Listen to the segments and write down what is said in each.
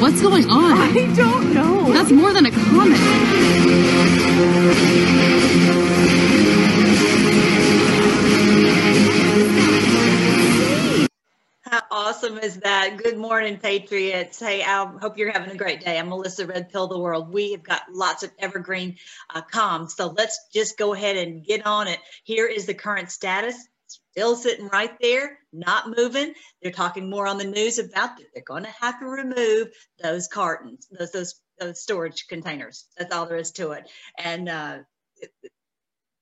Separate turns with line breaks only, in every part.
What's going on?
I don't know.
That's more than a comet.
How awesome is that? Good morning, Patriots. Hey, I hope you're having a great day. I'm Melissa Red Pill the World. We have got lots of evergreen uh, comms, so let's just go ahead and get on it. Here is the current status. Still sitting right there, not moving. They're talking more on the news about that. They're going to have to remove those cartons, those those those storage containers. That's all there is to it. And uh,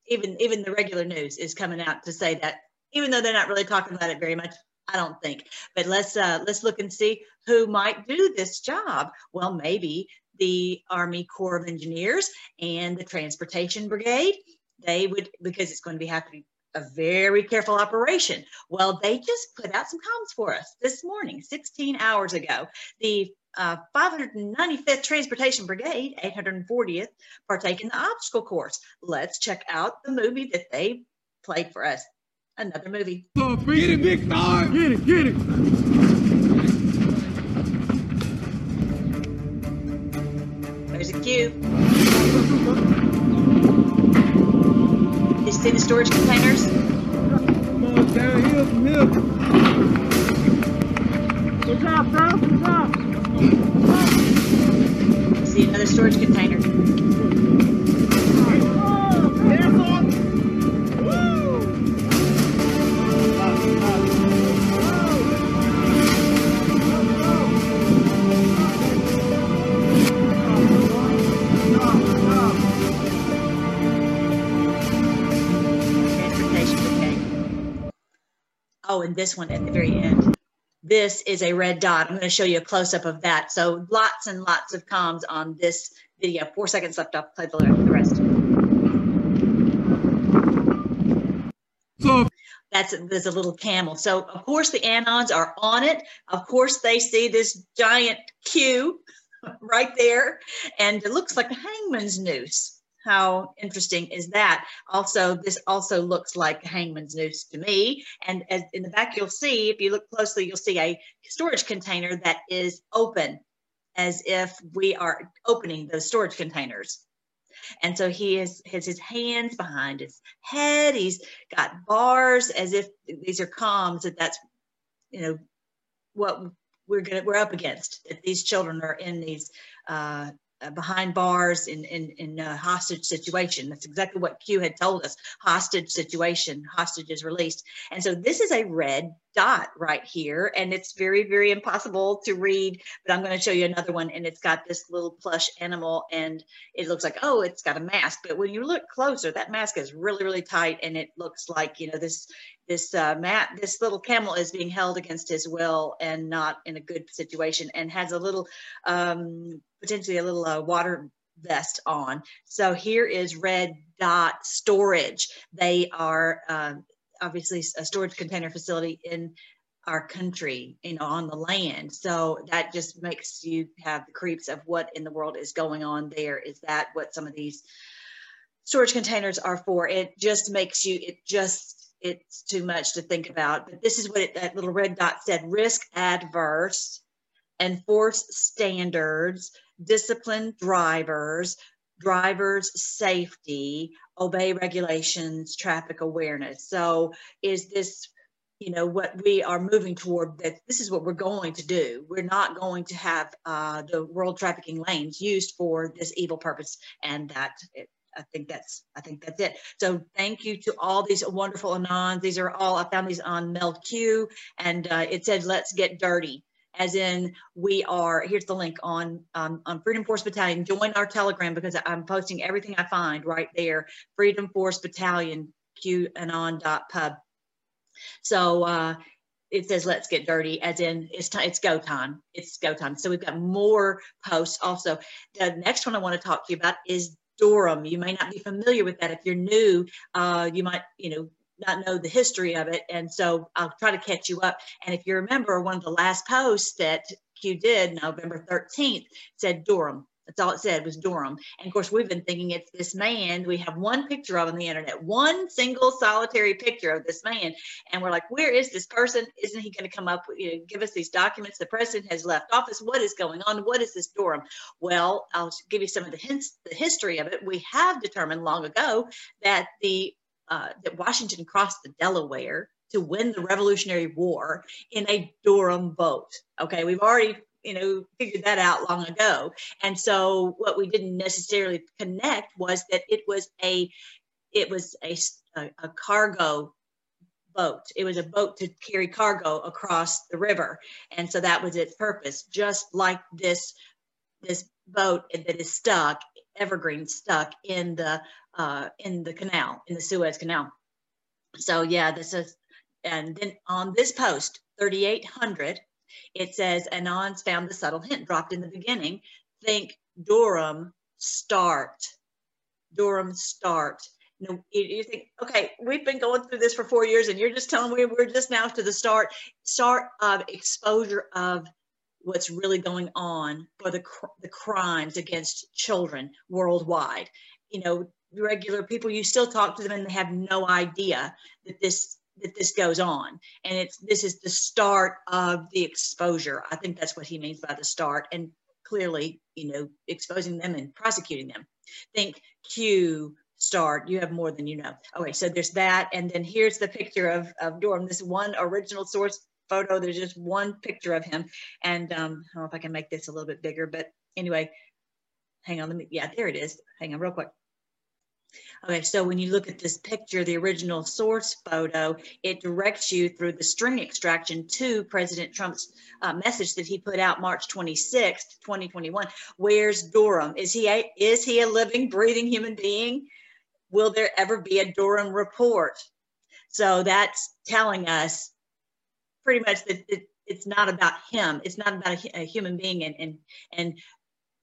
even even the regular news is coming out to say that even though they're not really talking about it very much I don't think. But let's uh, let's look and see who might do this job. Well, maybe the Army Corps of Engineers and the Transportation Brigade. They would because it's going to be be a very careful operation. Well, they just put out some comms for us this morning, 16 hours ago. The uh, 595th Transportation Brigade, 840th, partake in the obstacle course. Let's check out the movie that they played for us another movie.
Get it, big star! Get it, get it!
There's a cue. You see the storage containers?
Come on, downhill from here.
Good job, bro. Good job.
See another storage container. And this one at the very end. This is a red dot. I'm going to show you a close up of that. So lots and lots of comms on this video. Four seconds left. I'll play the rest.
So,
That's there's a little camel. So of course the anons are on it. Of course they see this giant Q right there, and it looks like a hangman's noose. How interesting is that? Also, this also looks like hangman's noose to me. And as in the back, you'll see if you look closely, you'll see a storage container that is open, as if we are opening those storage containers. And so he is, has his hands behind his head. He's got bars as if these are comms that that's, you know, what we're gonna we're up against. That these children are in these uh, uh, behind bars in in in a hostage situation. That's exactly what Q had told us. Hostage situation. Hostages released. And so this is a red dot right here, and it's very very impossible to read. But I'm going to show you another one, and it's got this little plush animal, and it looks like oh, it's got a mask. But when you look closer, that mask is really really tight, and it looks like you know this this uh, mat this little camel is being held against his will and not in a good situation and has a little um, potentially a little uh, water vest on. So here is red dot storage. They are uh, obviously a storage container facility in our country you know on the land. So that just makes you have the creeps of what in the world is going on there. Is that what some of these storage containers are for? It just makes you it just it's too much to think about. But this is what it, that little red dot said risk adverse, enforce standards, discipline drivers, drivers safety, obey regulations, traffic awareness. So is this you know what we are moving toward that this is what we're going to do we're not going to have uh, the world trafficking lanes used for this evil purpose and that it, I think that's I think that's it. So thank you to all these wonderful anons. These are all I found these on mel q and uh, it said "Let's get dirty." As in, we are. Here's the link on um, on Freedom Force Battalion. Join our Telegram because I'm posting everything I find right there. Freedom Force Battalion QAnon.pub. So uh, it says let's get dirty as in it's time it's go time it's go time so we've got more posts also the next one i want to talk to you about is Durham. You may not be familiar with that. If you're new, uh, you might, you know, not know the history of it. And so I'll try to catch you up. And if you remember, one of the last posts that Q did, November 13th, said Durham. That's all it said was Durham. And of course, we've been thinking it's this man. We have one picture of on the internet, one single solitary picture of this man. And we're like, where is this person? Isn't he going to come up, you know, give us these documents? The president has left office. What is going on? What is this Durham? Well, I'll give you some of the hints, the history of it. We have determined long ago that the uh, that Washington crossed the Delaware to win the Revolutionary War in a Durham boat. Okay, we've already you know figured that out long ago, and so what we didn't necessarily connect was that it was a it was a, a, a cargo boat. It was a boat to carry cargo across the river, and so that was its purpose. Just like this this boat that is stuck, evergreen stuck in the uh, in the canal, in the Suez Canal. So yeah, this is, and then on this post, 3800, it says, Anons found the subtle hint dropped in the beginning. Think Durham start. Durham start. You, you, think, okay, we've been going through this for four years and you're just telling me we're just now to the start, start of exposure of what's really going on for the, the crimes against children worldwide. You know, regular people, you still talk to them and they have no idea that this that this goes on. And it's this is the start of the exposure. I think that's what he means by the start. And clearly, you know, exposing them and prosecuting them. Think Q start. You have more than you know. Okay, so there's that. And then here's the picture of, of Durham, this one original source photo. There's just one picture of him. And um, I don't know if I can make this a little bit bigger, but anyway, hang on. Let me, yeah, there it is. Hang on real quick. Okay, so when you look at this picture, the original source photo, it directs you through the string extraction to President Trump's uh, message that he put out March 26th, 2021. Where's Durham? Is he a, is he a living, breathing human being? Will there ever be a Durham report? So that's telling us pretty much that it, it's not about him. It's not about a, a human being and, and, and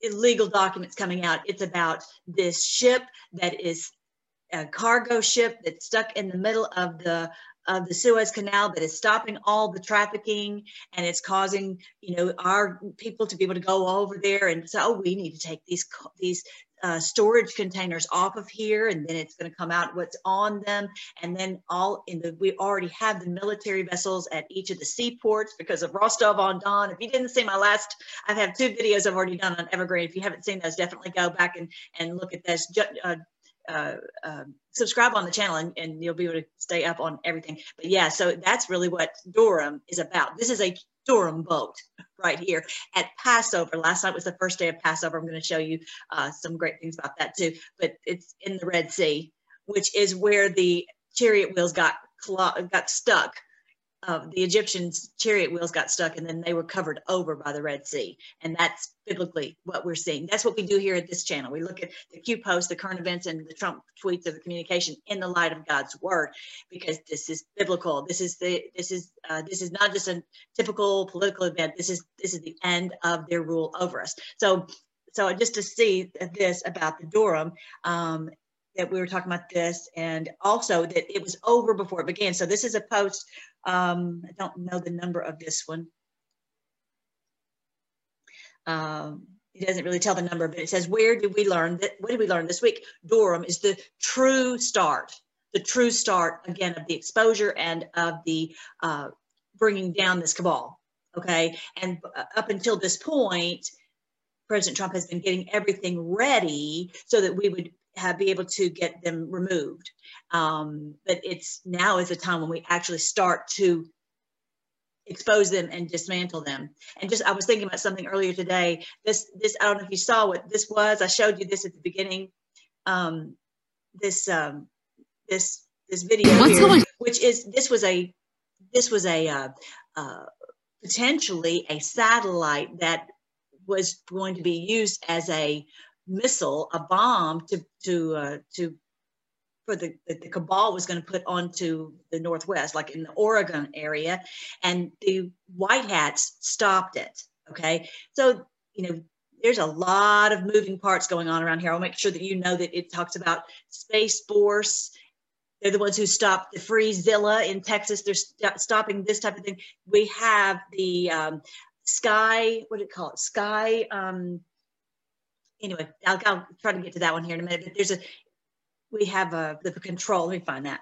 illegal documents coming out. It's about this ship that is a cargo ship that's stuck in the middle of the of the Suez Canal that is stopping all the trafficking and it's causing you know our people to be able to go over there and say, oh, we need to take these these uh, storage containers off of here and then it's going to come out what's on them. And then all in the we already have the military vessels at each of the seaports because of Rostov on Don. If you didn't see my last I have two videos I've already done on Evergreen. If you haven't seen those definitely go back and and look at this uh, uh, uh, subscribe on the channel and, and, you'll be able to stay up on everything. But yeah, so that's really what Durham is about. This is a Durham boat right here at Passover. Last night was the first day of Passover. I'm going to show you uh, some great things about that too. But it's in the Red Sea, which is where the chariot wheels got got stuck uh, the Egyptians' chariot wheels got stuck and then they were covered over by the Red Sea. And that's biblically what we're seeing. That's what we do here at this channel. We look at the Q posts, the current events, and the Trump tweets of the communication in the light of God's word, because this is biblical. This is the this is uh, this is not just a typical political event. This is this is the end of their rule over us. So so just to see this about the Durham, um, that we were talking about this and also that it was over before it began. So this is a post, um, I don't know the number of this one. Um, it doesn't really tell the number, but it says, where did we learn that, what did we learn this week? Durham is the true start, the true start again of the exposure and of the uh, bringing down this cabal, okay? And uh, up until this point, President Trump has been getting everything ready so that we would have be able to get them removed. Um, but it's now is the time when we actually start to expose them and dismantle them. And just I was thinking about something earlier today. This this I don't know if you saw what this was. I showed you this at the beginning. Um, this um, this this video here, which is this was a this was a uh, uh, potentially a satellite that was going to be used as a missile, a bomb to to uh, to for the, the, the cabal was going to put onto the northwest, like in the Oregon area, and the white hats stopped it. Okay, so you know there's a lot of moving parts going on around here. I'll make sure that you know that it talks about Space Force. They're the ones who stopped the Free Zilla in Texas. They're st- stopping this type of thing. We have the um, Sky, what do you call it? Sky. Um,
anyway, I'll, I'll try to get to that one here in a minute. But there's a we have a the control. Let me find that.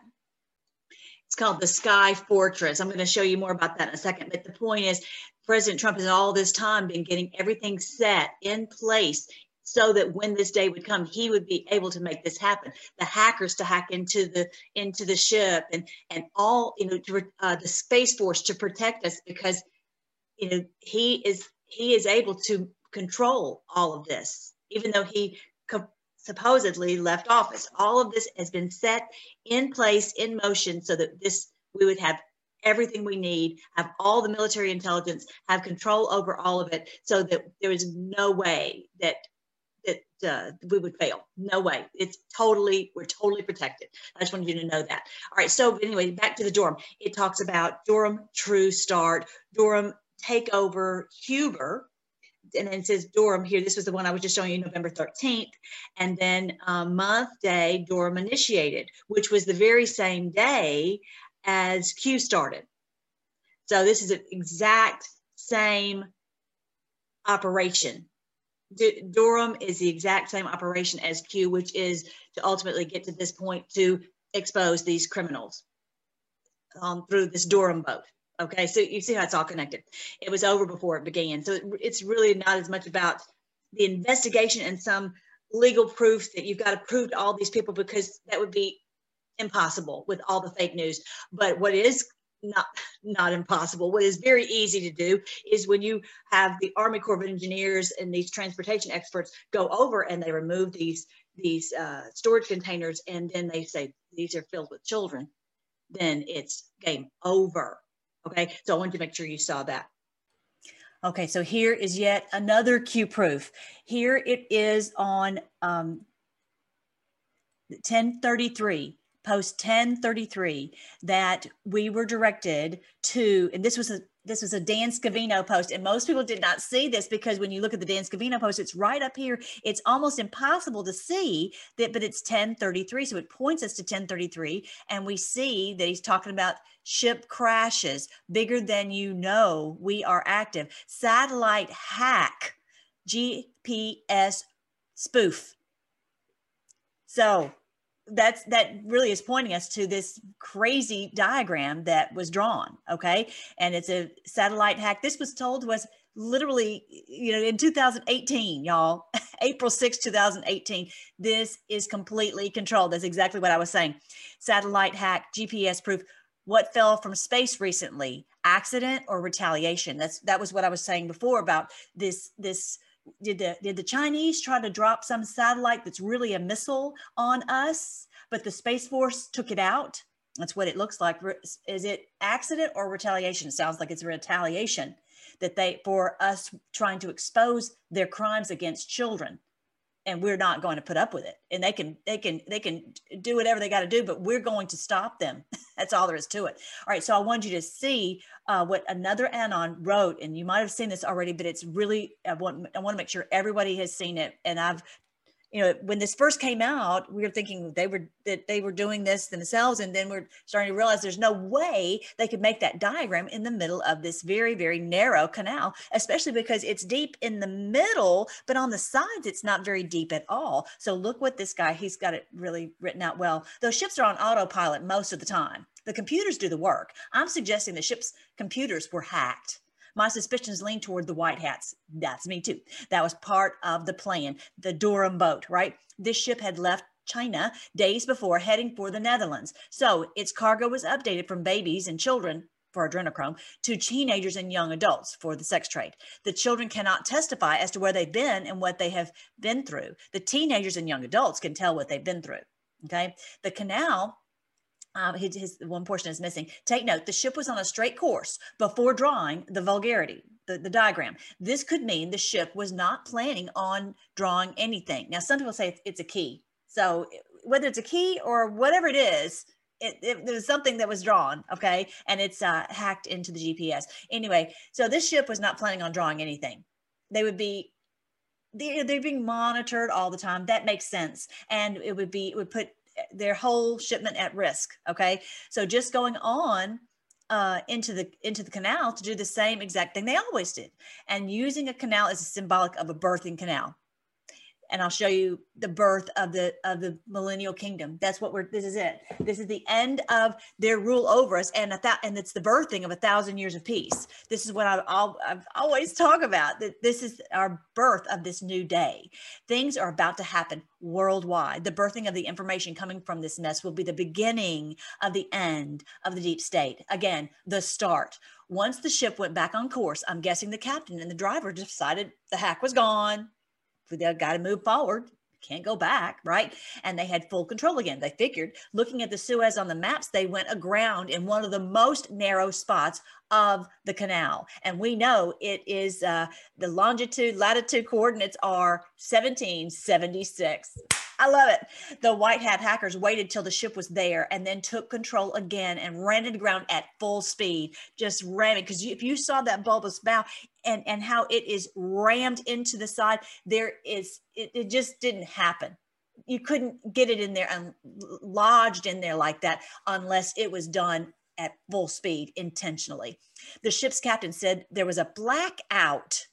It's called the Sky Fortress. I'm going to show you more about that in a second. But the point is, President Trump has all this time been getting everything set in place so that when this day would come, he would be able to make this happen. The hackers to hack into the into the ship and and all you know to, uh, the space force to protect us because you know he is he is able to control all of this, even though he supposedly left office. All of this has been set in place, in motion, so that this we would have everything we need, have all the military intelligence, have control over all of it, so that there is no way that that uh, we would fail. No way. It's totally, we're totally protected. I just wanted you to know that. All right. So anyway, back to the Durham. It talks about Durham true start, Durham take over Huber, and then it says Durham here. This was the one I was just showing you November 13th. And then um, month day Durham initiated, which was the very same day as Q started. So this is an exact same operation. D Durham is the exact same operation as Q, which is to ultimately get to this point to expose these criminals um, through this Durham boat. Okay, so you see how it's all connected. It was over before it began. So it, it's really not as much about the investigation and some legal proof that you've got to prove to all these people because that would be impossible with all the fake news. But what is not not impossible. What is very easy to do is when you have the Army Corps of Engineers and these transportation experts go over and they remove these these uh, storage containers and then they say these are filled with children, then it's game over. Okay, so I wanted to make sure you saw that.
Okay, so here is yet another Q proof. Here it is on um, 1033, post 1033, that we were directed to, and this was a this was a Dan Scavino post, and most people did not see this because when you look at the Dan Scavino post, it's right up here. It's almost impossible to see that, but it's 1033. So it points us to 1033, and we see that he's talking about ship crashes, bigger than you know. We are active. Satellite hack, GPS spoof. So that's that really is pointing us to this crazy diagram that was drawn okay? And it's a satellite hack. This was told was literally you know in 2018 y'all. April 6 2018 this is completely controlled. That's exactly what i was saying. Satellite hack gps spoof. What fell from space recently? Accident or retaliation? That's that was what i was saying before about this this did the did the Chinese try to drop some satellite that's really a missile on us, but the Space Force took it out? That's what it looks like. Is it accident or retaliation? It sounds like it's retaliation that they for us trying to expose their crimes against children and we're not going to put up with it. And they can they can they can do whatever they got to do but we're going to stop them. That's all there is to it. All right so i want you to see uh, what another anon wrote and you might have seen this already but it's really i want i want to make sure everybody has seen it and i've you know, when this first came out, we were thinking they were that they were doing this themselves, and then we're starting to realize there's no way they could make that diagram in the middle of this very, very narrow canal, especially because it's deep in the middle, but on the sides it's not very deep at all. So look what this guy he's got it really written out well. Those ships are on autopilot most of the time. The computers do the work. I'm suggesting the ship's computers were hacked my suspicions lean toward the white hats. That's me too. That was part of the plan. The Durham boat, right? This ship had left China days before heading for the Netherlands. So its cargo was updated from babies and children for adrenochrome to teenagers and young adults for the sex trade. The children cannot testify as to where they've been and what they have been through. The teenagers and young adults can tell what they've been through. Okay. The canal um, his, his, one portion is missing. Take note, the ship was on a straight course before drawing the vulgarity, the, the diagram. This could mean the ship was not planning on drawing anything. Now, some people say it's, a key. So whether it's a key or whatever it is, it, it, was something that was drawn, okay, and it's uh, hacked into the GPS. Anyway, so this ship was not planning on drawing anything. They would be they're, they're being monitored all the time. That makes sense, and it would be it would put their whole shipment at risk. Okay, so just going on uh, into the into the canal to do the same exact thing they always did, and using a canal as a symbolic of a birthing canal. And I'll show you the birth of the of the millennial kingdom. That's what we're. This is it. This is the end of their rule over us, and that and it's the birthing of a thousand years of peace. This is what I, I'll, I've always talk about. That this is our birth of this new day. Things are about to happen worldwide. The birthing of the information coming from this mess will be the beginning of the end of the deep state. Again, the start. Once the ship went back on course, I'm guessing the captain and the driver decided the hack was gone they've got to move forward can't go back, right? And they had full control again. They figured, looking at the Suez on the maps, they went aground in one of the most narrow spots of the canal. And we know it is uh, the longitude, latitude coordinates are 1776. I love it. The white hat hackers waited till the ship was there and then took control again and ran into ground at full speed, just ramming. Because if you saw that bulbous bow and, and how it is rammed into the side, there is, it, it just didn't happen you couldn't get it in there and lodged in there like that unless it was done at full speed intentionally. The ship's captain said there was a blackout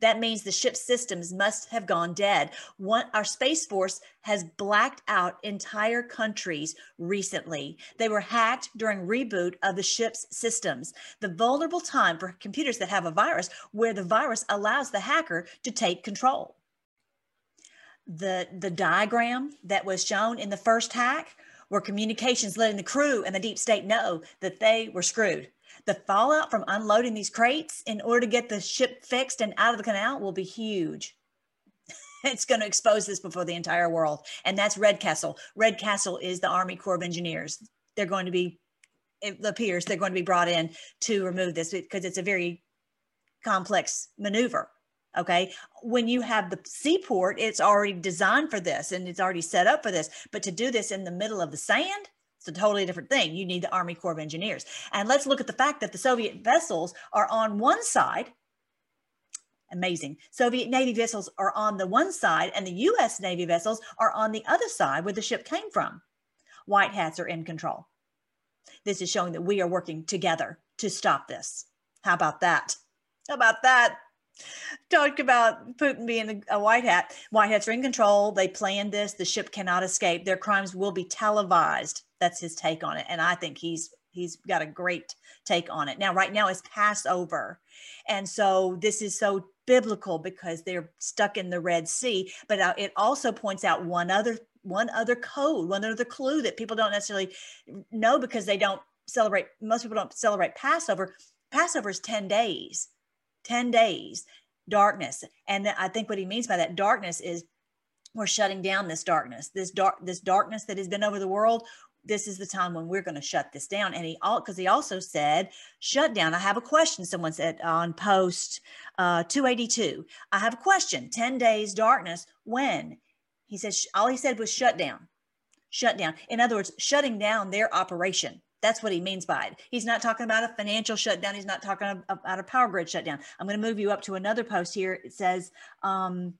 that means the ship's systems must have gone dead. One, our Space Force has blacked out entire countries recently. They were hacked during reboot of the ship's systems. The vulnerable time for computers that have a virus where the virus allows the hacker to take control. The, the diagram that was shown in the first hack were communications letting the crew and the deep state know that they were screwed the fallout from unloading these crates in order to get the ship fixed and out of the canal will be huge. it's going to expose this before the entire world. And that's Red Castle. Red Castle is the Army Corps of Engineers. They're going to be, it appears, they're going to be brought in to remove this because it's a very complex maneuver. Okay. When you have the seaport, it's already designed for this and it's already set up for this. But to do this in the middle of the sand, it's a totally different thing. You need the Army Corps of Engineers. And let's look at the fact that the Soviet vessels are on one side. Amazing. Soviet Navy vessels are on the one side, and the US Navy vessels are on the other side where the ship came from. White hats are in control. This is showing that we are working together to stop this. How about that? How about that? Talked about Putin being a white hat. White hats are in control. They planned this. The ship cannot escape. Their crimes will be televised that's his take on it and i think he's he's got a great take on it now right now is passover and so this is so biblical because they're stuck in the red sea but uh, it also points out one other one other code one other clue that people don't necessarily know because they don't celebrate most people don't celebrate passover passover is 10 days 10 days darkness and i think what he means by that darkness is we're shutting down this darkness this dark this darkness that has been over the world this is the time when we're going to shut this down. And he all because he also said shut down. I have a question. Someone said on post uh, 282. I have a question. 10 days darkness. When? He says all he said was shut down. Shut down. In other words, shutting down their operation. That's what he means by it. He's not talking about a financial shutdown. He's not talking about a power grid shutdown. I'm going to move you up to another post here. It says, um,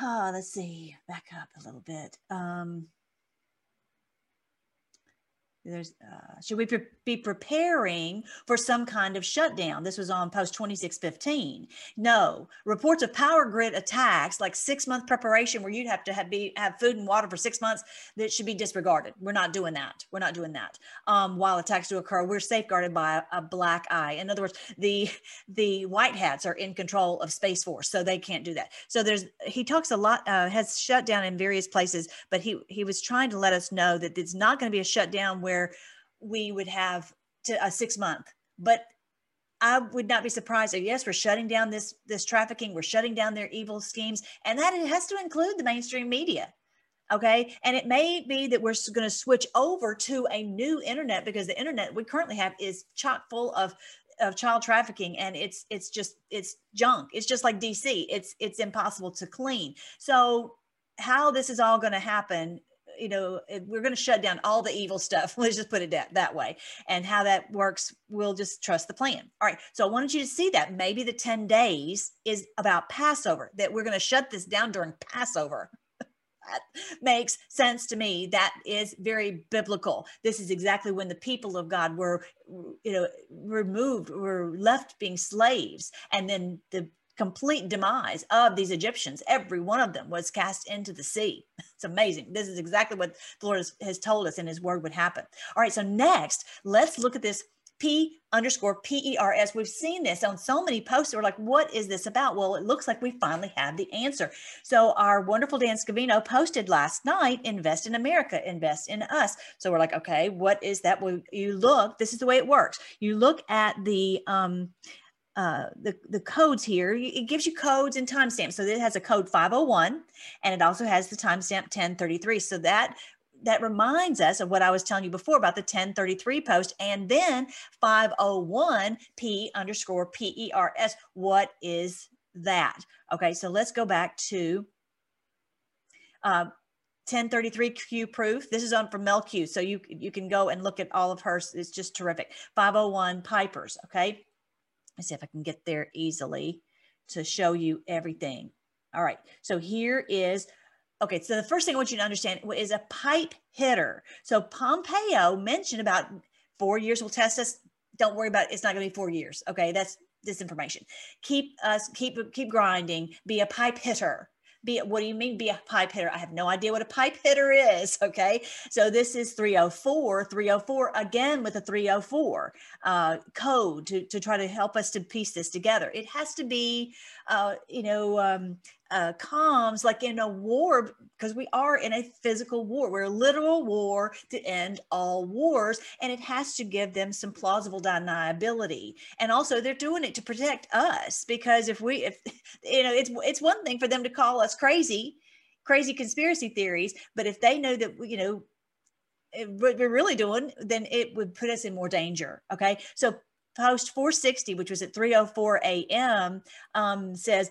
oh, let's see, back up a little bit. Um, there's uh, should we pre- be preparing for some kind of shutdown? This was on post 2615 no. Reports of power grid attacks like six month preparation where you'd have to have be have food and water for six months that should be disregarded. We're not doing that. We're not doing that um, while attacks do occur. We're safeguarded by a, a black eye. In other words the the white hats are in control of space force so they can't do that. So there's he talks a lot uh, has shut down in various places but he he was trying to let us know that it's not going to be a shutdown where where we would have to a six month. But I would not be surprised if yes, we're shutting down this this trafficking, we're shutting down their evil schemes, and that it has to include the mainstream media. Okay. And it may be that we're going to switch over to a new internet because the internet we currently have is chock full of of child trafficking and it's it's just it's junk it's just like dc it's it's impossible to clean so how this is all going to happen you know, we're going to shut down all the evil stuff. Let's just put it that, that way. And how that works, we'll just trust the plan. All right. So I wanted you to see that maybe the 10 days is about Passover, that we're going to shut this down during Passover. that makes sense to me. That is very biblical. This is exactly when the people of God were, you know, removed, were left being slaves. And then the complete demise of these Egyptians. Every one of them was cast into the sea. It's amazing. This is exactly what the Lord has, told us in his word would happen. All right, so next, let's look at this P underscore PERS. We've seen this on so many posts. We're like, what is this about? Well, it looks like we finally have the answer. So our wonderful Dan Scavino posted last night, invest in America, invest in us. So we're like, okay, what is that? Well, you look, this is the way it works. You look at the, um, uh, the, the codes here, it gives you codes and timestamps. So it has a code 501 and it also has the timestamp 1033. So that that reminds us of what I was telling you before about the 1033 post and then 501 P underscore PERS. What is that? Okay, so let's go back to uh, 1033Q proof. This is on from Mel Q. So you, you can go and look at all of hers. It's just terrific. 501 Pipers. Okay. Let's see if I can get there easily to show you everything. All right. So here is Okay, so the first thing I want you to understand is a pipe hitter. So Pompeo mentioned about four years will test us. Don't worry about it. It's not to be four years. Okay, that's disinformation. Keep us keep keep grinding. Be a pipe hitter be what do you mean be a pipe hitter? I have no idea what a pipe hitter is okay? So this is 304 304 again with a 304 uh, code to, to try to help us to piece this together. It has to be uh, you know um, uh, comms like in a war because we are in a physical war. We're a literal war to end all wars and it has to give them some plausible deniability. And also they're doing it to protect us because if we if you know it's it's one thing for them to call us crazy crazy conspiracy theories but if they know that you know what we're really doing then it would put us in more danger okay? So post 460 which was at 304 a.m um, says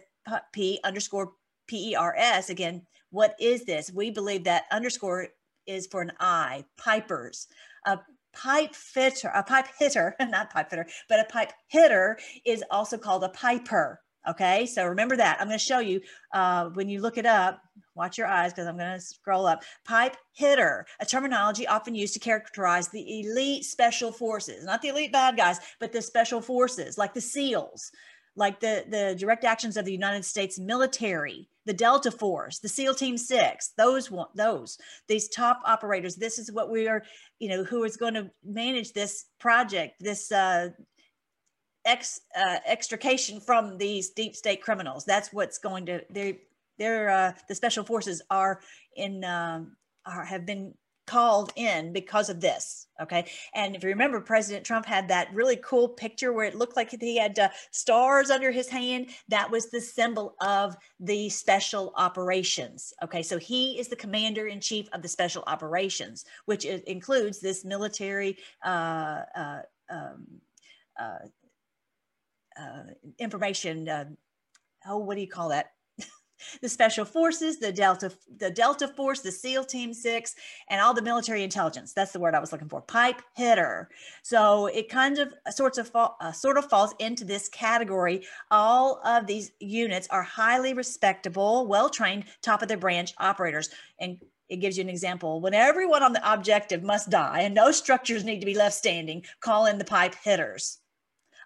P underscore PERS. Again, what is this? We believe that underscore is for an I, pipers. A pipe fitter, a pipe hitter, not pipe fitter, but a pipe hitter is also called a piper. Okay, so remember that. I'm going to show you uh, when you look it up. Watch your eyes because I'm going to scroll up. Pipe hitter, a terminology often used to characterize the elite special forces, not the elite bad guys, but the special forces like the SEALs, like the, the direct actions of the United States military, the Delta Force, the SEAL Team Six, those one, those these top operators. This is what we are, you know, who is going to manage this project, this uh, ex uh, extrication from these deep state criminals. That's what's going to they they're uh, the special forces are in um, are have been called in because of this. Okay. And if you remember, President Trump had that really cool picture where it looked like he had uh, stars under his hand. That was the symbol of the special operations. Okay. So he is the commander in chief of the special operations, which is, includes this military uh, uh, um, uh, uh, information. Uh, oh, what do you call that? The special forces, the Delta, the Delta Force, the SEAL Team Six, and all the military intelligence. That's the word I was looking for. Pipe hitter. So it kind of uh, sorts of uh, sort of falls into this category. All of these units are highly respectable, well trained, top of their branch operators, and it gives you an example. When everyone on the objective must die and no structures need to be left standing, call in the pipe hitters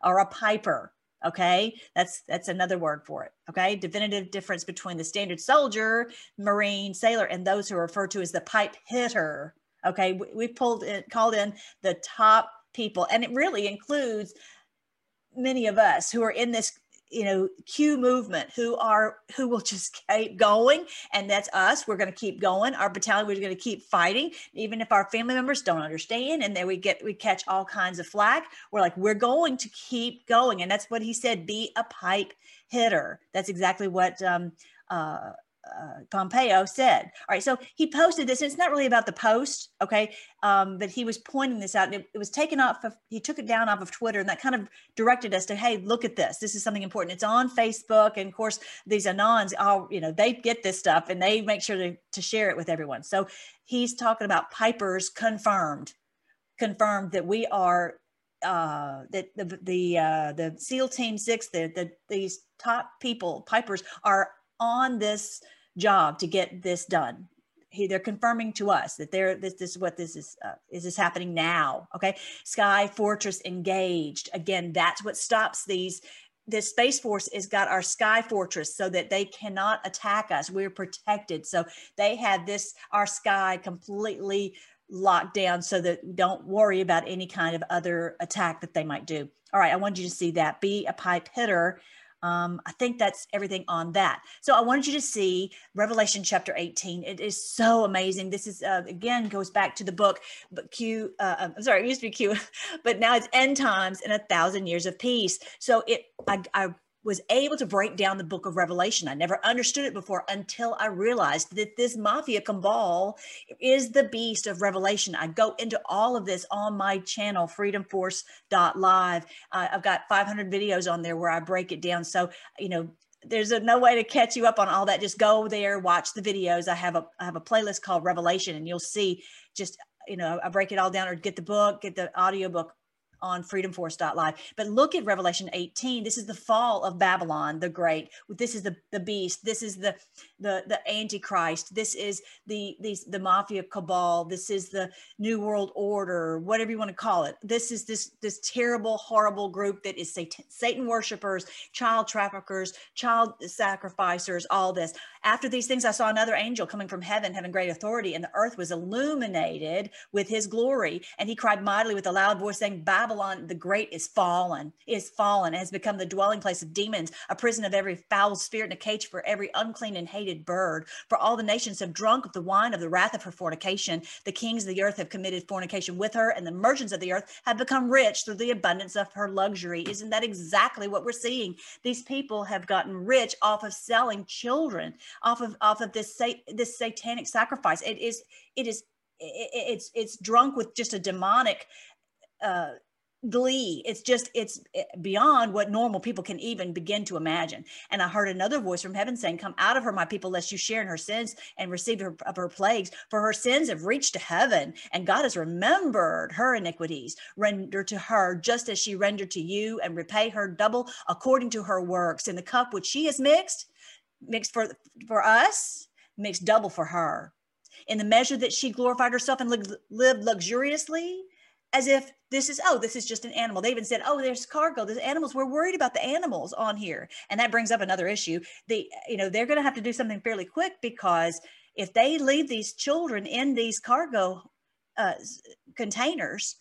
or a piper okay? That's that's another word for it okay? Definitive difference between the standard soldier marine sailor and those who are referred to as the pipe hitter okay? We, we pulled it called in the top people and it really includes many of us who are in this you know q movement who are who will just keep going and that's us. We're going to keep going. Our battalion we're going to keep fighting. Even if our family members don't understand and then we get we catch all kinds of flack we're like we're going to keep going. And that's what he said be a pipe hitter. That's exactly what um, uh, uh, Pompeo said. All right, so he posted this. And it's not really about the post, okay, um, but he was pointing this out, and it, it, was taken off. Of, he took it down off of Twitter, and that kind of directed us to, hey, look at this. This is something important. It's on Facebook, and of course, these anons, all you know, they get this stuff, and they make sure to to share it with everyone. So he's talking about Pipers confirmed, confirmed that we are uh, that the the uh, the SEAL Team Six, the, the these top people, Pipers, are on this job to get this done. He, they're confirming to us that they're this, this is what this is uh, is this happening now okay? Sky fortress engaged. Again that's what stops these this space force has got our sky fortress so that they cannot attack us. We're protected. So they have this our sky completely locked down so that don't worry about any kind of other attack that they might do. All right i want you to see that. Be a pipe hitter um, I think that's everything on that. So I wanted you to see Revelation chapter 18. It is so amazing. This is, uh, again, goes back to the book, but Q, uh, I'm sorry, it used to be Q, but now it's end times and a thousand years of peace. So it, I, I was able to break down the book of Revelation. I never understood it before until I realized that this mafia cabal is the beast of Revelation. I go into all of this on my channel, freedomforce.live. Uh, I've got 500 videos on there where I break it down. So, you know, there's a, no way to catch you up on all that. Just go there, watch the videos. I have a I have a playlist called Revelation, and you'll see just you know I break it all down or get the book, get the audio book on freedomforce.live. But look at Revelation 18. This is the fall of Babylon the Great. This is the, the beast. This is the, the, the Antichrist. This is the, the, the mafia cabal. This is the New World Order, whatever you want to call it. This is this, this terrible, horrible group that is Satan, Satan worshipers, child traffickers, child sacrificers, all this. After these things, I saw another angel coming from heaven, having great authority, and the earth was illuminated with his glory. And he cried mightily with a loud voice, saying, Babylon the Great is fallen, is fallen, has become the dwelling place of demons, a prison of every foul spirit, and a cage for every unclean and hated bird. For all the nations have drunk of the wine of the wrath of her fornication. The kings of the earth have committed fornication with her, and the merchants of the earth have become rich through the abundance of her luxury. Isn't that exactly what we're seeing? These people have gotten rich off of selling children off of off of this this satanic sacrifice. It is it is it, it's it's drunk with just a demonic uh, glee. It's just it's eh, beyond what normal people can even begin to imagine. And i heard another voice from heaven saying come out of her my people lest you share in her sins and receive her of her plagues. For her sins have reached to heaven and god has remembered her iniquities. Render to her just as she rendered to you and repay her double according to her works. In the cup which she has mixed mixed for for us makes double for her. In the measure that she glorified herself and lived luxuriously as if this is oh this is just an animal. They even said oh there's cargo. There's animals. We're worried about the animals on here. And that brings up another issue. The you know they're going to have to do something fairly quick because if they leave these children in these cargo uh, containers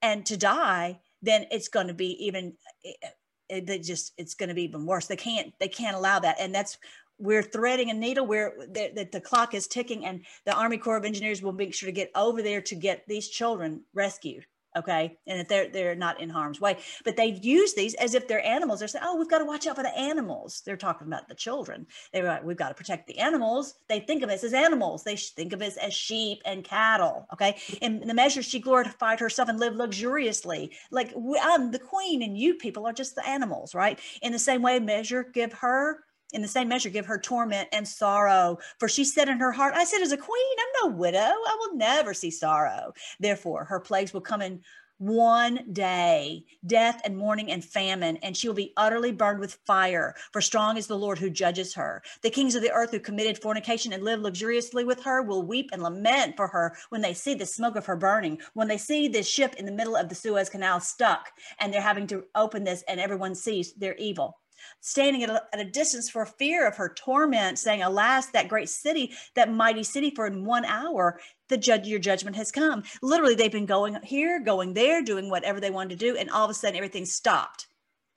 and to die then it's going to be even eh, eh, eh, it, it just it's going to be even worse. They can't they can't allow that. And that's we're threading a needle where that the, the clock is ticking and the army corps of engineers will make sure to get over there to get these children rescued okay? And if they're they're not in harm's way. But they've used these as if they're animals. They're saying oh we've got to watch out for the animals. They're talking about the children. They're like we've got to protect the animals. They think of us as animals. They think of us as sheep and cattle okay? In the measure she glorified herself and lived luxuriously. Like i'm the queen and you people are just the animals right? In the same way measure give her in the same measure give her torment and sorrow. For she said in her heart, I said, as a queen, I'm no widow. I will never see sorrow. Therefore, her plagues will come in one day death and mourning and famine, and she will be utterly burned with fire. For strong is the Lord who judges her. The kings of the earth who committed fornication and lived luxuriously with her will weep and lament for her when they see the smoke of her burning, when they see this ship in the middle of the Suez Canal stuck, and they're having to open this, and everyone sees their evil standing at a, at a, distance for fear of her torment, saying, Alas, that great city, that mighty city, for in one hour the judge your judgment has come. Literally, they've been going here, going there, doing whatever they wanted to do, and all of a sudden everything stopped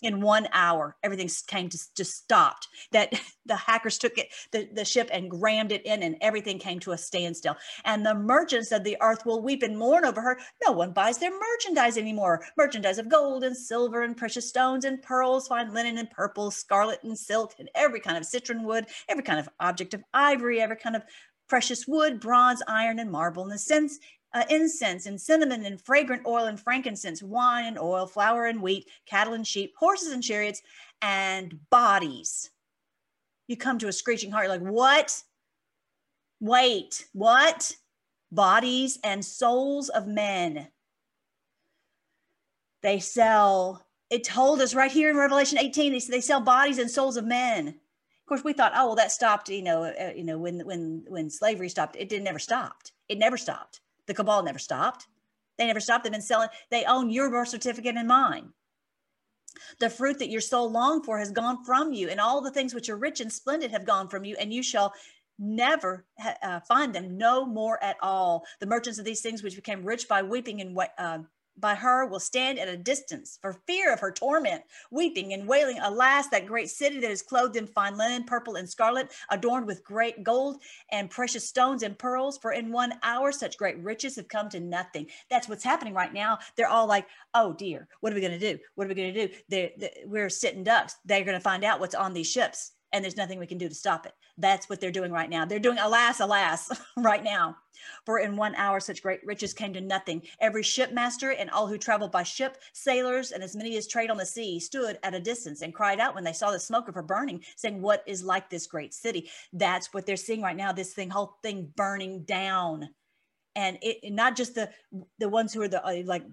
in one hour everything came to just stopped. That the hackers took it the, the ship and rammed it in and everything came to a standstill. And the merchants of the earth will weep and mourn over her. No one buys their merchandise anymore. Merchandise of gold and silver and precious stones and pearls fine linen and purple scarlet and silk and every kind of citron wood every kind of object of ivory every kind of precious wood, bronze, iron, and marble, and the sense uh, incense and cinnamon and fragrant oil and frankincense, wine and oil, flour and wheat, cattle and sheep, horses and chariots, and bodies. You come to a screeching halt. You're like, what? Wait, what? Bodies and souls of men. They sell, it told us right here in Revelation 18, they, they sell bodies and souls of men. Of course, we thought, oh, well, that stopped, you know, uh, you know, when, when, when slavery stopped, it did never stopped. It never stopped. The cabal never stopped. They never stopped. They've been selling. They own your birth certificate and mine. The fruit that your soul longed for has gone from you, and all the things which are rich and splendid have gone from you, and you shall never uh, find them no more at all. The merchants of these things which became rich by weeping and uh, by her will stand at a distance for fear of her torment, weeping and wailing, Alas, that great city that is clothed in fine linen, purple and scarlet, adorned with great gold and precious stones and pearls. For in one hour, such great riches have come to nothing. That's what's happening right now. They're all like, Oh dear, what are we going to do? What are we going to do? They're, they're, we're sitting ducks. They're going to find out what's on these ships and there's nothing we can do to stop it. That's what they're doing right now. They're doing alas, alas, right now. For in one hour, such great riches came to nothing. Every shipmaster and all who traveled by ship, sailors, and as many as trade on the sea, stood at a distance and cried out when they saw the smoke of her burning, saying, What is like this great city? That's what they're seeing right now. This thing, whole thing burning down. And it not just the the ones who are the uh, like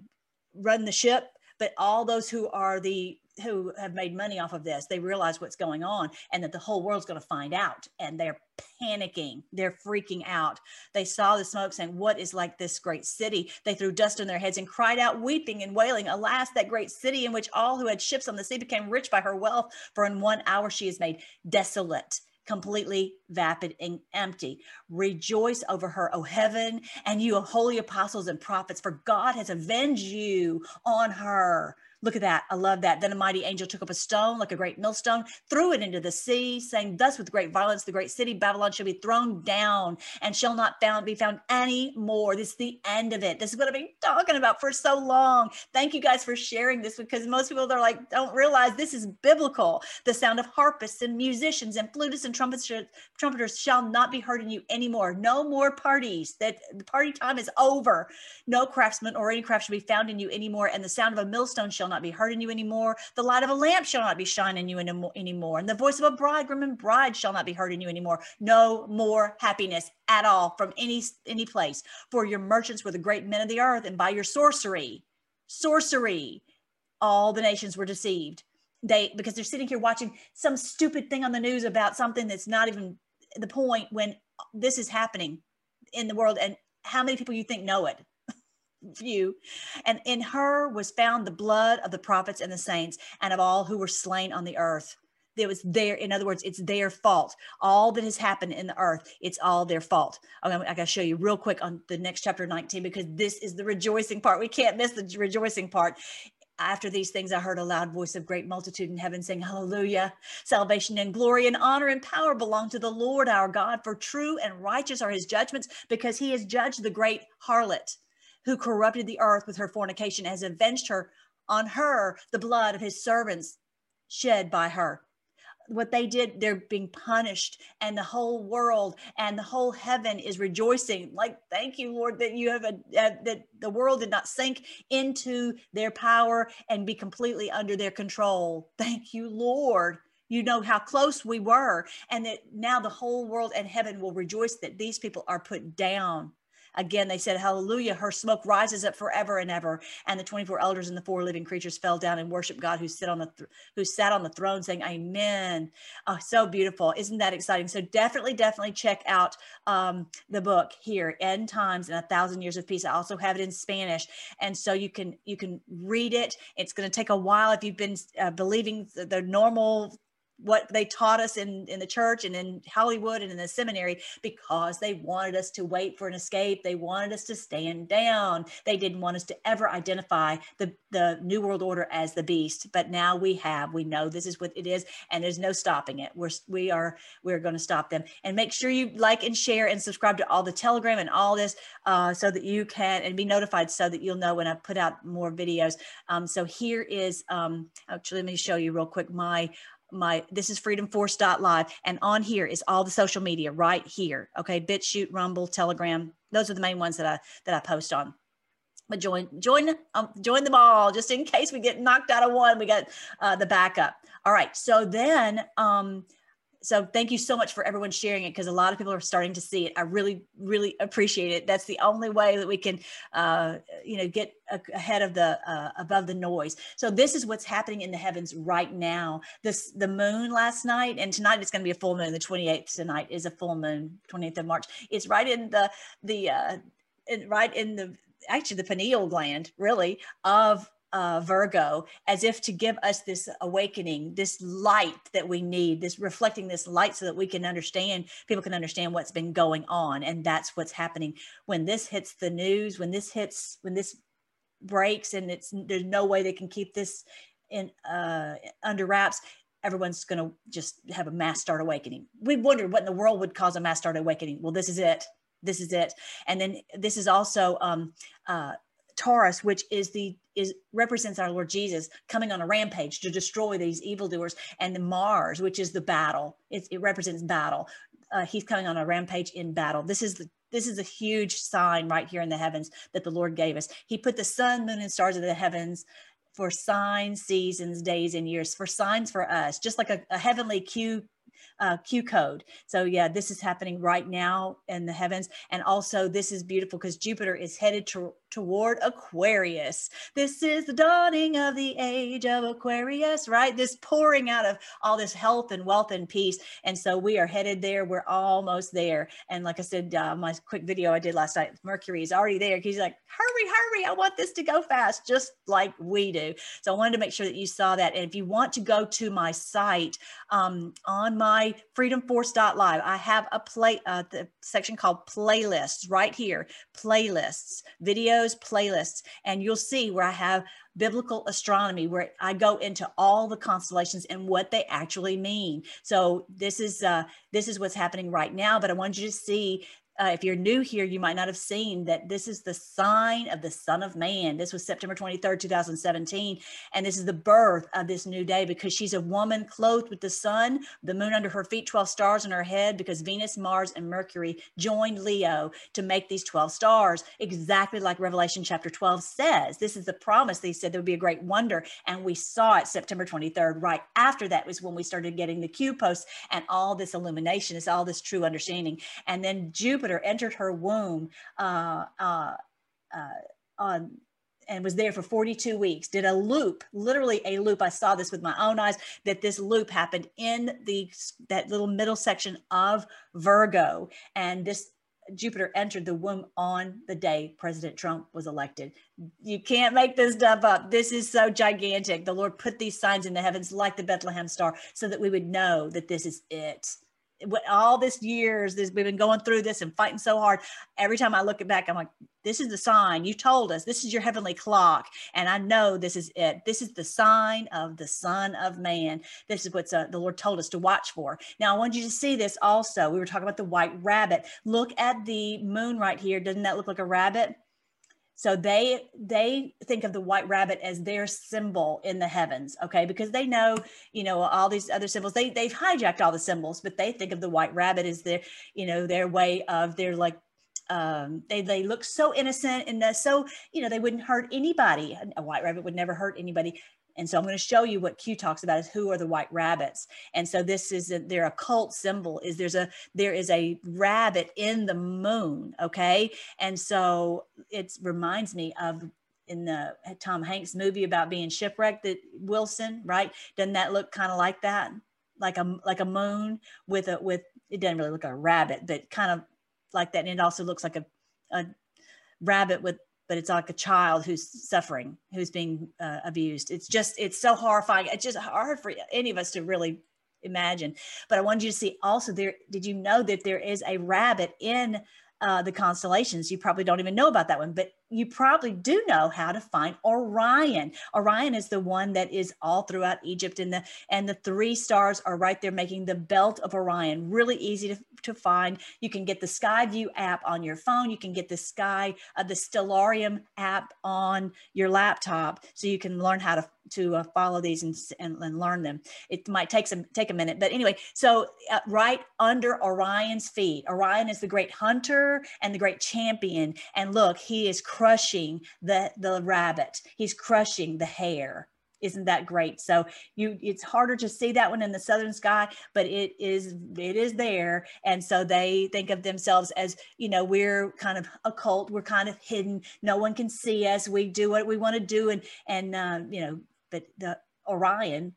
run the ship, but all those who are the who have made money off of this they realize what's going on and that the whole world's going to find out and they're panicking they're freaking out they saw the smoke saying what is like this great city they threw dust on their heads and cried out weeping and wailing alas that great city in which all who had ships on the sea became rich by her wealth for in one hour she is made desolate completely vapid and empty. Rejoice over her, O heaven, and you, holy apostles and prophets, for God has avenged you on her. Look at that. I love that. Then a mighty angel took up a stone like a great millstone, threw it into the sea, saying, Thus with great violence, the great city Babylon shall be thrown down and shall not found, be found any more. This is the end of it. This is what I've been talking about for so long. Thank you guys for sharing this because most people they're like, don't realize this is biblical. The sound of harpists and musicians and flutists and trumpets, trumpeters shall not be heard in you anymore. No more parties. That the party time is over. No craftsman or any craft shall be found in you anymore. And the sound of a millstone shall not be heard in you anymore. The light of a lamp shall not be shining you anymore. And the voice of a bridegroom and bride shall not be heard in you anymore. No more happiness at all from any any place. For your merchants were the great men of the earth, and by your sorcery, sorcery, all the nations were deceived. They because they're sitting here watching some stupid thing on the news about something that's not even the point when this is happening in the world and how many people you think know it view. And in her was found the blood of the prophets and the saints and of all who were slain on the earth. It was their, in other words, it's their fault. All that has happened in the earth, it's all their fault. Okay, I got to show you real quick on the next chapter 19 because this is the rejoicing part. We can't miss the rejoicing part after these things, I heard a loud voice of great multitude in heaven saying, Hallelujah. Salvation and glory and honor and power belong to the Lord our God, for true and righteous are his judgments, because he has judged the great harlot who corrupted the earth with her fornication, has avenged her on her the blood of his servants shed by her. What they did, they're being punished, and the whole world and the whole heaven is rejoicing. Like, thank you, Lord, that you have a uh, that the world did not sink into their power and be completely under their control. Thank you, Lord you know how close we were and that now the whole world and heaven will rejoice that these people are put down Again, they said, Hallelujah, her smoke rises up forever and ever. And the 24 elders and the four living creatures fell down and worshiped God who sit on the th- who sat on the throne saying, Amen. Oh, so beautiful. Isn't that exciting? So definitely, definitely check out um, the book here, End Times and a Thousand Years of Peace. I also have it in Spanish. And so you can you can read it. It's going to take a while if you've been uh, believing the, the normal what they taught us in in the church and in Hollywood and in the seminary because they wanted us to wait for an escape. They wanted us to stand down. They didn't want us to ever identify the the new world order as the beast. But now we have. We know this is what it is, and there's no stopping it. We're we are we're going to stop them. And make sure you like and share and subscribe to all the Telegram and all this, uh, so that you can and be notified so that you'll know when I put out more videos. Um, so here is um, actually let me show you real quick my my this is freedomforce.live and on here is all the social media right here okay? BitChute rumble telegram those are the main ones that i that i post on. But join join um, join them all just in case we get knocked out of one. We got uh, the backup. All right so then um so thank you so much for everyone sharing it because a lot of people are starting to see it. I really really appreciate it. That's the only way that we can uh, you know get ahead of the uh, above the noise. So this is what's happening in the heavens right now. This the moon last night and tonight it's going to be a full moon. The 28th tonight is a full moon 28th of march. It's right in the the uh in, right in the actually the pineal gland really of uh, Virgo as if to give us this awakening, this light that we need, this reflecting this light so that we can understand, people can understand what's been going on. And that's what's happening when this hits the news, when this hits, when this breaks and it's, there's no way they can keep this in uh, under wraps everyone's going to just have a mass start awakening. We wondered what in the world would cause a mass start awakening. Well, this is it. This is it. And then this is also um, uh, Taurus, which is the is represents our Lord Jesus coming on a rampage to destroy these evildoers, and the Mars, which is the battle. It, it represents battle. Uh, he's coming on a rampage in battle. This is the this is a huge sign right here in the heavens that the Lord gave us. He put the sun, moon, and stars in the heavens for signs, seasons, days, and years, for signs for us, just like a, a heavenly Q uh, Q code. So yeah, this is happening right now in the heavens. And also this is beautiful because Jupiter is headed to, toward Aquarius. This is the dawning of the age of Aquarius, right? This pouring out of all this health and wealth and peace. And so we are headed there. We're almost there. And like I said, uh, my quick video I did last night, Mercury is already there. He's like, hurry, hurry. I want this to go fast, just like we do. So I wanted to make sure that you saw that. And if you want to go to my site um, on my freedomforce.live, I have a play, uh, the section called playlists right here, playlists, videos, those playlists and you'll see where I have biblical astronomy where I go into all the constellations and what they actually mean. So this is uh, this is what's happening right now, but I want you to see uh, if you're new here, you might not have seen that this is the sign of the Son of Man. This was September 23rd, 2017. And this is the birth of this new day because she's a woman clothed with the sun, the moon under her feet, 12 stars on her head, because Venus, Mars, and Mercury joined Leo to make these 12 stars, exactly like Revelation chapter 12 says. This is the promise. They said there would be a great wonder. And we saw it September 23rd. Right after that was when we started getting the Q posts and all this illumination, is all this true understanding. And then Jupiter Jupiter entered her womb uh, uh, uh, on and was there for 42 weeks did a loop literally a loop. I saw this with my own eyes that this loop happened in the that little middle section of virgo and this jupiter entered the womb on the day president trump was elected. You can't make this stuff up. This is so gigantic. The lord put these signs in the heavens like the bethlehem star so that we would know that this is it all this years this we've been going through this and fighting so hard every time i look it back i'm like this is the sign. You told us. This is your heavenly clock. And i know this is it. This is the sign of the son of man. This is what uh, the lord told us to watch for. Now i want you to see this also. We were talking about the white rabbit. Look at the moon right here. Doesn't that look like a rabbit so they they think of the white rabbit as their symbol in the heavens, okay? Because they know, you know, all these other symbols. They they've hijacked all the symbols, but they think of the white rabbit as their, you know, their way of their like um, they they look so innocent and so you know they wouldn't hurt anybody. A white rabbit would never hurt anybody. And so I'm going to show you what Q talks about is who are the white rabbits. And so this is a, their occult symbol is there's a there is a rabbit in the moon, okay? And so it reminds me of in the Tom Hanks movie about being shipwrecked that Wilson, right? Doesn't that look kind of like that? Like a like a moon with a with it doesn't really look like a rabbit, but kind of like that. And it also looks like a a rabbit with but it's like a child who's suffering, who's being uh, abused. It's just, it's so horrifying. It's just hard for any of us to really imagine. But I wanted you to see also there, did you know that there is a rabbit in uh, the constellations? You probably don't even know about that one, but you probably do know how to find Orion. Orion is the one that is all throughout Egypt and the and the three stars are right there making the belt of Orion. Really easy to, to find. You can get the Skyview app on your phone. You can get the Sky uh, the Stellarium app on your laptop so you can learn how to to uh, follow these and, and, and, learn them. It might take some take a minute, but anyway, so uh, right under Orion's feet, Orion is the great hunter and the great champion. And look, he is crushing the the rabbit. He's crushing the hare. Isn't that great? So you it's harder to see that one in the southern sky, but it is it is there. And so they think of themselves as, you know, we're kind of occult, we're kind of hidden. No one can see us. We do what we want to do. And and uh, you know, but the Orion,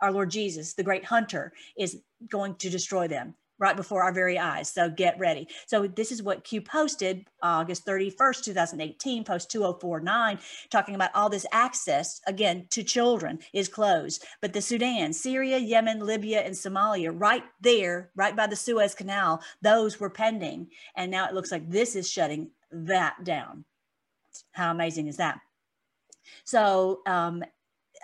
our Lord Jesus, the great hunter, is going to destroy them right before our very eyes. So get ready. So this is what Q posted August 31st, 2018, post 2049, talking about all this access, again, to children is closed. But the Sudan, Syria, Yemen, Libya, and Somalia, right there, right by the Suez Canal, those were pending. And now it looks like this is shutting that down. How amazing is that? So um,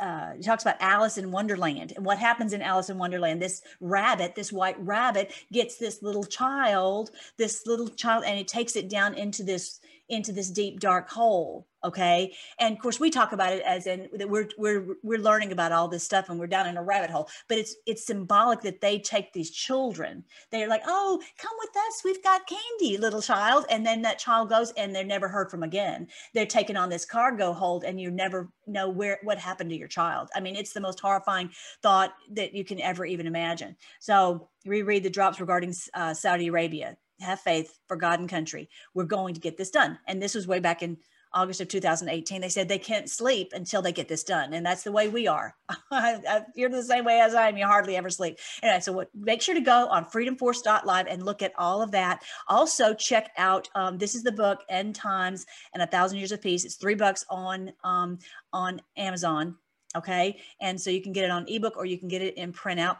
uh, talks about Alice in Wonderland and what happens in Alice in Wonderland. This rabbit, this white rabbit, gets this little child, this little child, and it takes it down into this into this deep dark hole okay? And of course we talk about it as in that we're we're we're learning about all this stuff and we're down in a rabbit hole but it's it's symbolic that they take these children. They're like oh come with us. We've got candy little child. And then that child goes and they're never heard from again. They're taken on this cargo hold and you never know where what happened to your child. I mean it's the most horrifying thought that you can ever even imagine. So reread the drops regarding uh, saudi arabia have faith for god and country we're going to get this done and this was way back in August of 2018, they said they can't sleep until they get this done. And that's the way we are. you're the same way as I am, you hardly ever sleep. Anyway, so what, make sure to go on freedomforce.live and look at all of that. Also, check out um, this is the book, End Times and a Thousand Years of Peace. It's three bucks on, um, on Amazon. Okay. And so you can get it on ebook or you can get it in printout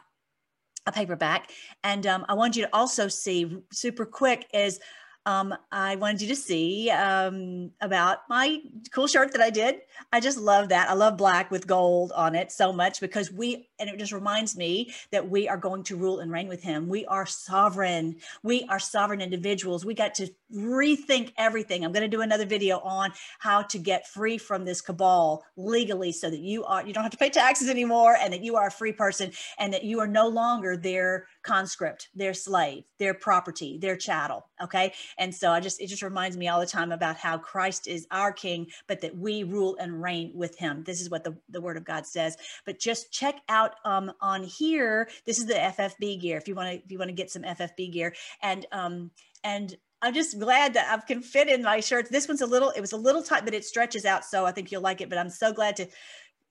a paperback. And um, I want you to also see super quick is um, I wanted you to see um, about my cool shirt that I did. I just love that. I love black with gold on it so much because we, and it just reminds me that we are going to rule and reign with him. We are sovereign. We are sovereign individuals. We got to rethink everything. I'm going to do another video on how to get free from this cabal legally so that you are, you don't have to pay taxes anymore and that you are a free person and that you are no longer their conscript, their slave, their property, their chattel. Okay. And so I just, it just reminds me all the time about how Christ is our king, but that we rule and reign with him. This is what the, the word of God says. But just check out um, on here. This is the FFB gear. If you want to, if you want to get some FFB gear and, um, and I'm just glad that I've can fit in my shirts. This one's a little, it was a little tight, but it stretches out. So I think you'll like it, but I'm so glad to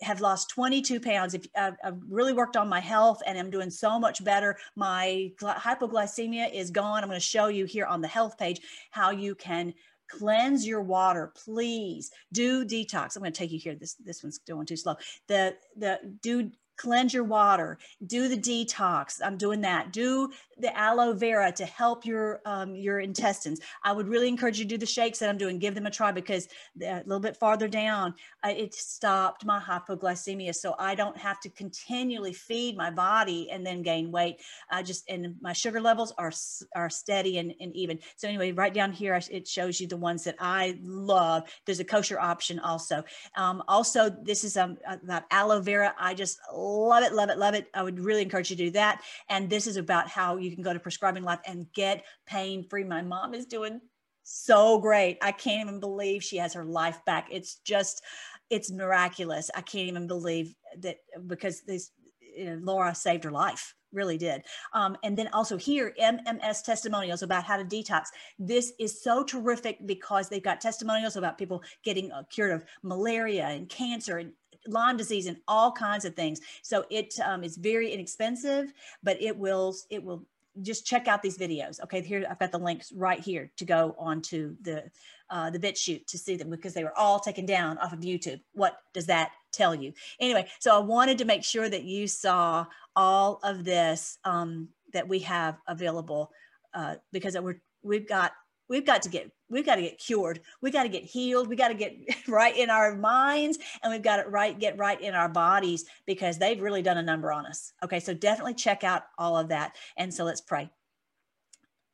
have lost 22 pounds. If I've, I've, really worked on my health and I'm doing so much better, my hypoglycemia is gone. I'm going to show you here on the health page how you can cleanse your water. Please do detox. I'm going to take you here. This this one's going too slow. The the do cleanse your water, do the detox. I'm doing that. Do the aloe vera to help your um, your intestines. I would really encourage you to do the shakes that I'm doing. Give them a try because a little bit farther down, uh, it stopped my hypoglycemia, so I don't have to continually feed my body and then gain weight. I just and my sugar levels are are steady and, and even. So anyway, right down here, it shows you the ones that I love. There's a kosher option also. Um, also, this is um, about aloe vera. I just love it, love it, love it. I would really encourage you to do that. And this is about how you can go to prescribing life and get pain free. My mom is doing so great. I can't even believe she has her life back. It's just, it's miraculous. I can't even believe that because this, you know, Laura saved her life really did. Um, and then also here, MMS testimonials about how to detox. This is so terrific because they've got testimonials about people getting cured of malaria and cancer and Lyme disease and all kinds of things. So it um, is very inexpensive, but it will it will just check out these videos. Okay, here I've got the links right here to go onto the uh, the BitChute to see them because they were all taken down off of YouTube. What does that tell you? Anyway, so I wanted to make sure that you saw all of this um, that we have available uh, because we're we've got we've got to get we've got to get cured. We've got to get healed. We got to get right in our minds and we've got to right get right in our bodies because they've really done a number on us. Okay so definitely check out all of that. And so let's pray.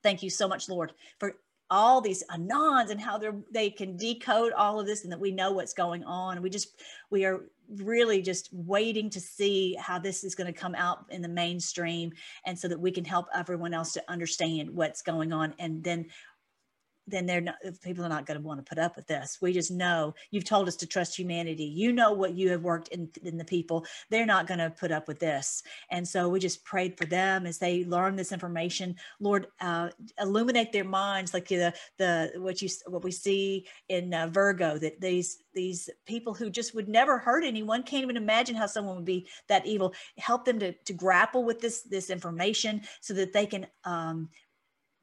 Thank you so much lord for all these anons and how they're they can decode all of this and that we know what's going on. We just we are really just waiting to see how this is going to come out in the mainstream and so that we can help everyone else to understand what's going on. And then then they're not people are not going to want to put up with this we just know you've told us to trust humanity. You know what you have worked in, in the people. They're not going to put up with this. And so we just prayed for them as they learn this information. Lord uh, illuminate their minds like the the what you what we see in uh, virgo that these these people who just would never hurt anyone can't even imagine how someone would be that evil. Help them to, to grapple with this this information so that they can um,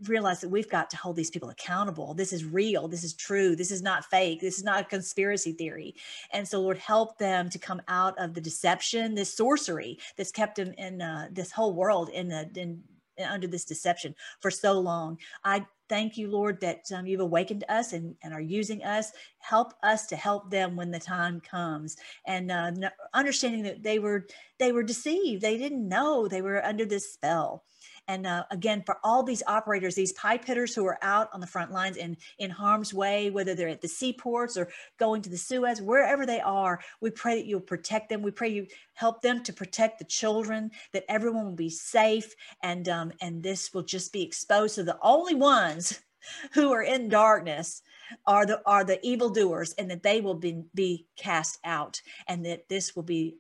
realize that we've got to hold these people accountable. This is real. This is true. This is not fake. This is not a conspiracy theory. And so, Lord, help them to come out of the deception, this sorcery that's kept them in uh, this whole world in the in, under this deception for so long. I thank you, Lord, that um, you've awakened us and, and are using us. Help us to help them when the time comes, and uh, understanding that they were they were deceived. They didn't know they were under this spell. And uh, again, for all these operators, these pipe hitters who are out on the front lines and in harm's way, whether they're at the seaports or going to the Suez, wherever they are, we pray that you'll protect them. We pray you help them to protect the children, that everyone will be safe, and um, and this will just be exposed. So the only ones who are in darkness are the are the evildoers, and that they will be be cast out, and that this will be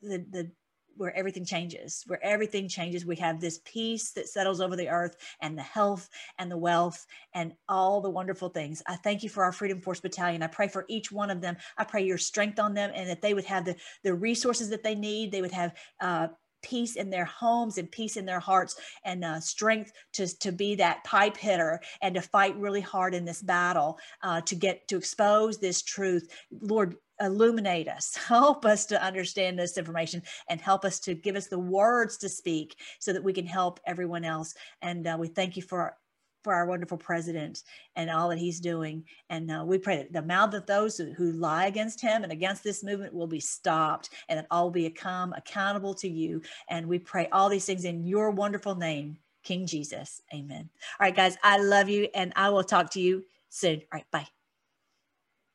the the where everything changes, where everything changes. We have this peace that settles over the earth and the health and the wealth and all the wonderful things. I thank you for our Freedom Force Battalion. I pray for each one of them. I pray your strength on them and that they would have the, the resources that they need. They would have uh, peace in their homes and peace in their hearts and uh, strength to, to be that pipe hitter and to fight really hard in this battle uh, to get to expose this truth lord illuminate us help us to understand this information and help us to give us the words to speak so that we can help everyone else. And uh, we thank you for for our wonderful president and all that he's doing. And uh, we pray that the mouth of those who, who, lie against him and against this movement will be stopped and that all will become accountable to you. And we pray all these things in your wonderful name king jesus. Amen. All right guys i love you and i will talk to you soon. All right bye